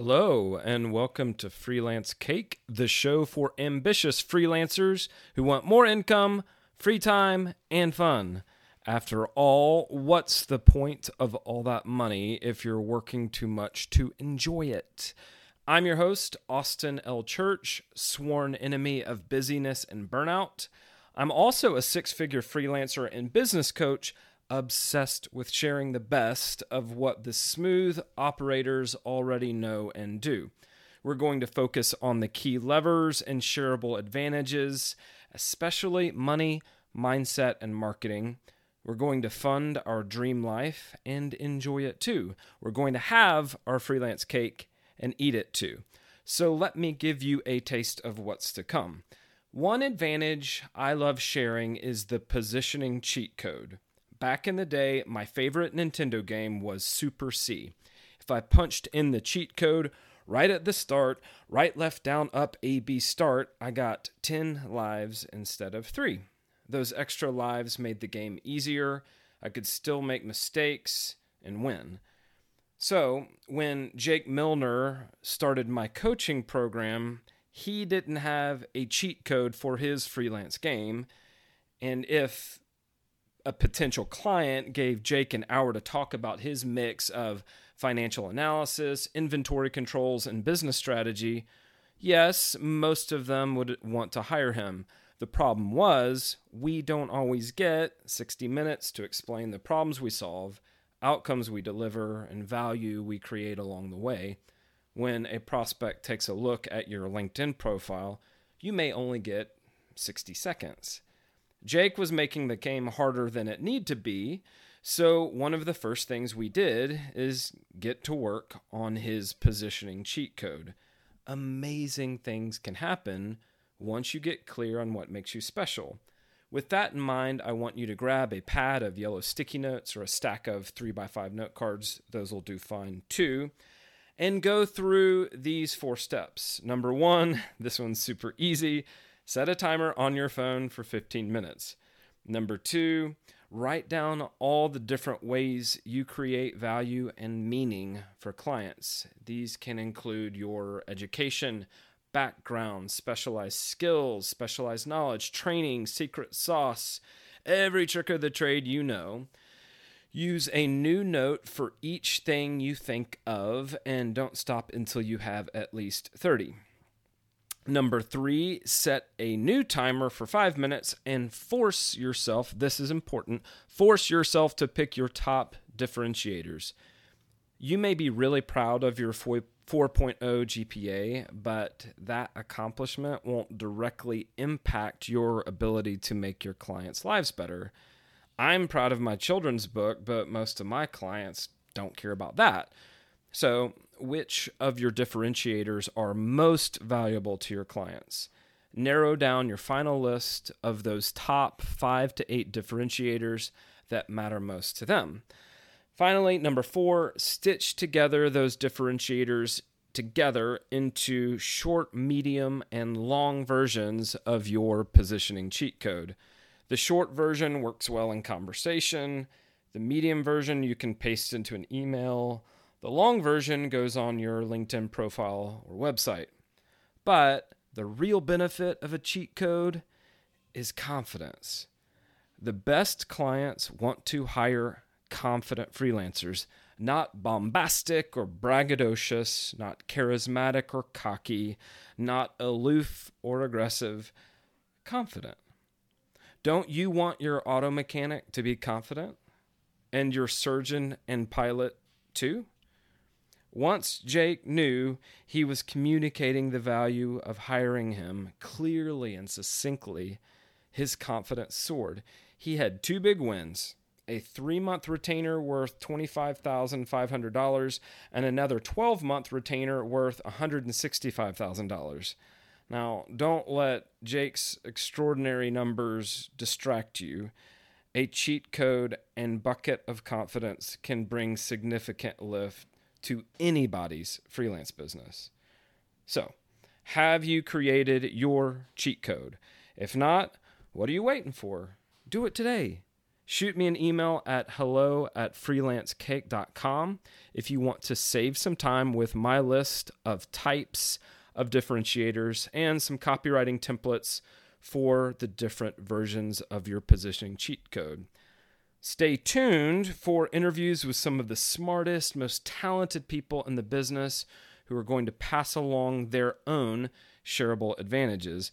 Hello, and welcome to Freelance Cake, the show for ambitious freelancers who want more income, free time, and fun. After all, what's the point of all that money if you're working too much to enjoy it? I'm your host, Austin L. Church, sworn enemy of busyness and burnout. I'm also a six figure freelancer and business coach obsessed with sharing the best of what the smooth operators already know and do. We're going to focus on the key levers and shareable advantages, especially money, mindset, and marketing. We're going to fund our dream life and enjoy it too. We're going to have our freelance cake and eat it too. So let me give you a taste of what's to come. One advantage I love sharing is the positioning cheat code. Back in the day, my favorite Nintendo game was Super C. If I punched in the cheat code right at the start, right, left, down, up, A, B, start, I got 10 lives instead of 3. Those extra lives made the game easier. I could still make mistakes and win. So, when Jake Milner started my coaching program, he didn't have a cheat code for his freelance game. And if a potential client gave Jake an hour to talk about his mix of financial analysis, inventory controls, and business strategy, yes, most of them would want to hire him. The problem was, we don't always get 60 minutes to explain the problems we solve, outcomes we deliver, and value we create along the way. When a prospect takes a look at your LinkedIn profile, you may only get 60 seconds. Jake was making the game harder than it need to be. So one of the first things we did is get to work on his positioning cheat code. Amazing things can happen once you get clear on what makes you special. With that in mind, I want you to grab a pad of yellow sticky notes or a stack of 3x5 note cards. Those will do fine too. And go through these four steps. Number one, this one's super easy Set a timer on your phone for 15 minutes. Number two, write down all the different ways you create value and meaning for clients. These can include your education, background, specialized skills, specialized knowledge, training, secret sauce, every trick of the trade you know. Use a new note for each thing you think of and don't stop until you have at least 30. Number three, set a new timer for five minutes and force yourself, this is important, force yourself to pick your top differentiators. You may be really proud of your 4.0 GPA, but that accomplishment won't directly impact your ability to make your clients' lives better. I'm proud of my children's book, but most of my clients don't care about that. So, which of your differentiators are most valuable to your clients? Narrow down your final list of those top five to eight differentiators that matter most to them. Finally, number four, stitch together those differentiators together into short, medium, and long versions of your positioning cheat code. The short version works well in conversation. The medium version you can paste into an email. The long version goes on your LinkedIn profile or website. But the real benefit of a cheat code is confidence. The best clients want to hire confident freelancers, not bombastic or braggadocious, not charismatic or cocky, not aloof or aggressive, confident. Don't you want your auto mechanic to be confident? And your surgeon and pilot too? Once Jake knew he was communicating the value of hiring him clearly and succinctly, his confidence soared. He had two big wins a three month retainer worth $25,500 and another 12 month retainer worth $165,000. Now, don't let Jake's extraordinary numbers distract you. A cheat code and bucket of confidence can bring significant lift to anybody's freelance business. So, have you created your cheat code? If not, what are you waiting for? Do it today. shoot me an email at hello at freelancecake.com if you want to save some time with my list of types of differentiators and some copywriting templates for the different versions of your positioning cheat code. Stay tuned for interviews with some of the smartest, most talented people in the business who are going to pass along their own shareable advantages.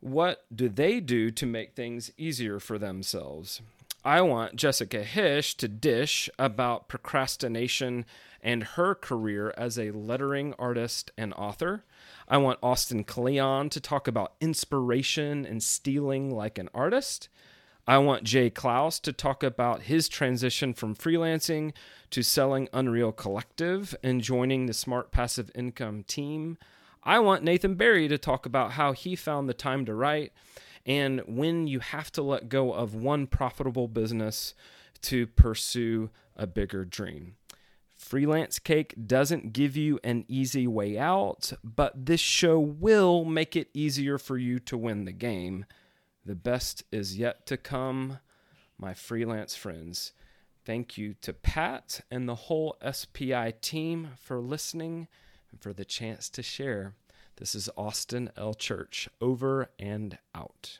What do they do to make things easier for themselves? I want Jessica Hische to dish about procrastination and her career as a lettering artist and author. I want Austin Kleon to talk about inspiration and stealing like an artist. I want Jay Clouse to talk about his transition from freelancing to selling Unreal Collective and joining the Smart Passive Income team. I want Nathan Barry to talk about how he found the time to write and when you have to let go of one profitable business to pursue a bigger dream. Freelance Cake doesn't give you an easy way out, but this show will make it easier for you to win the game. The best is yet to come, my freelance friends. Thank you to Pat and the whole SPI team for listening and for the chance to share. This is Austin L. Church, over and out.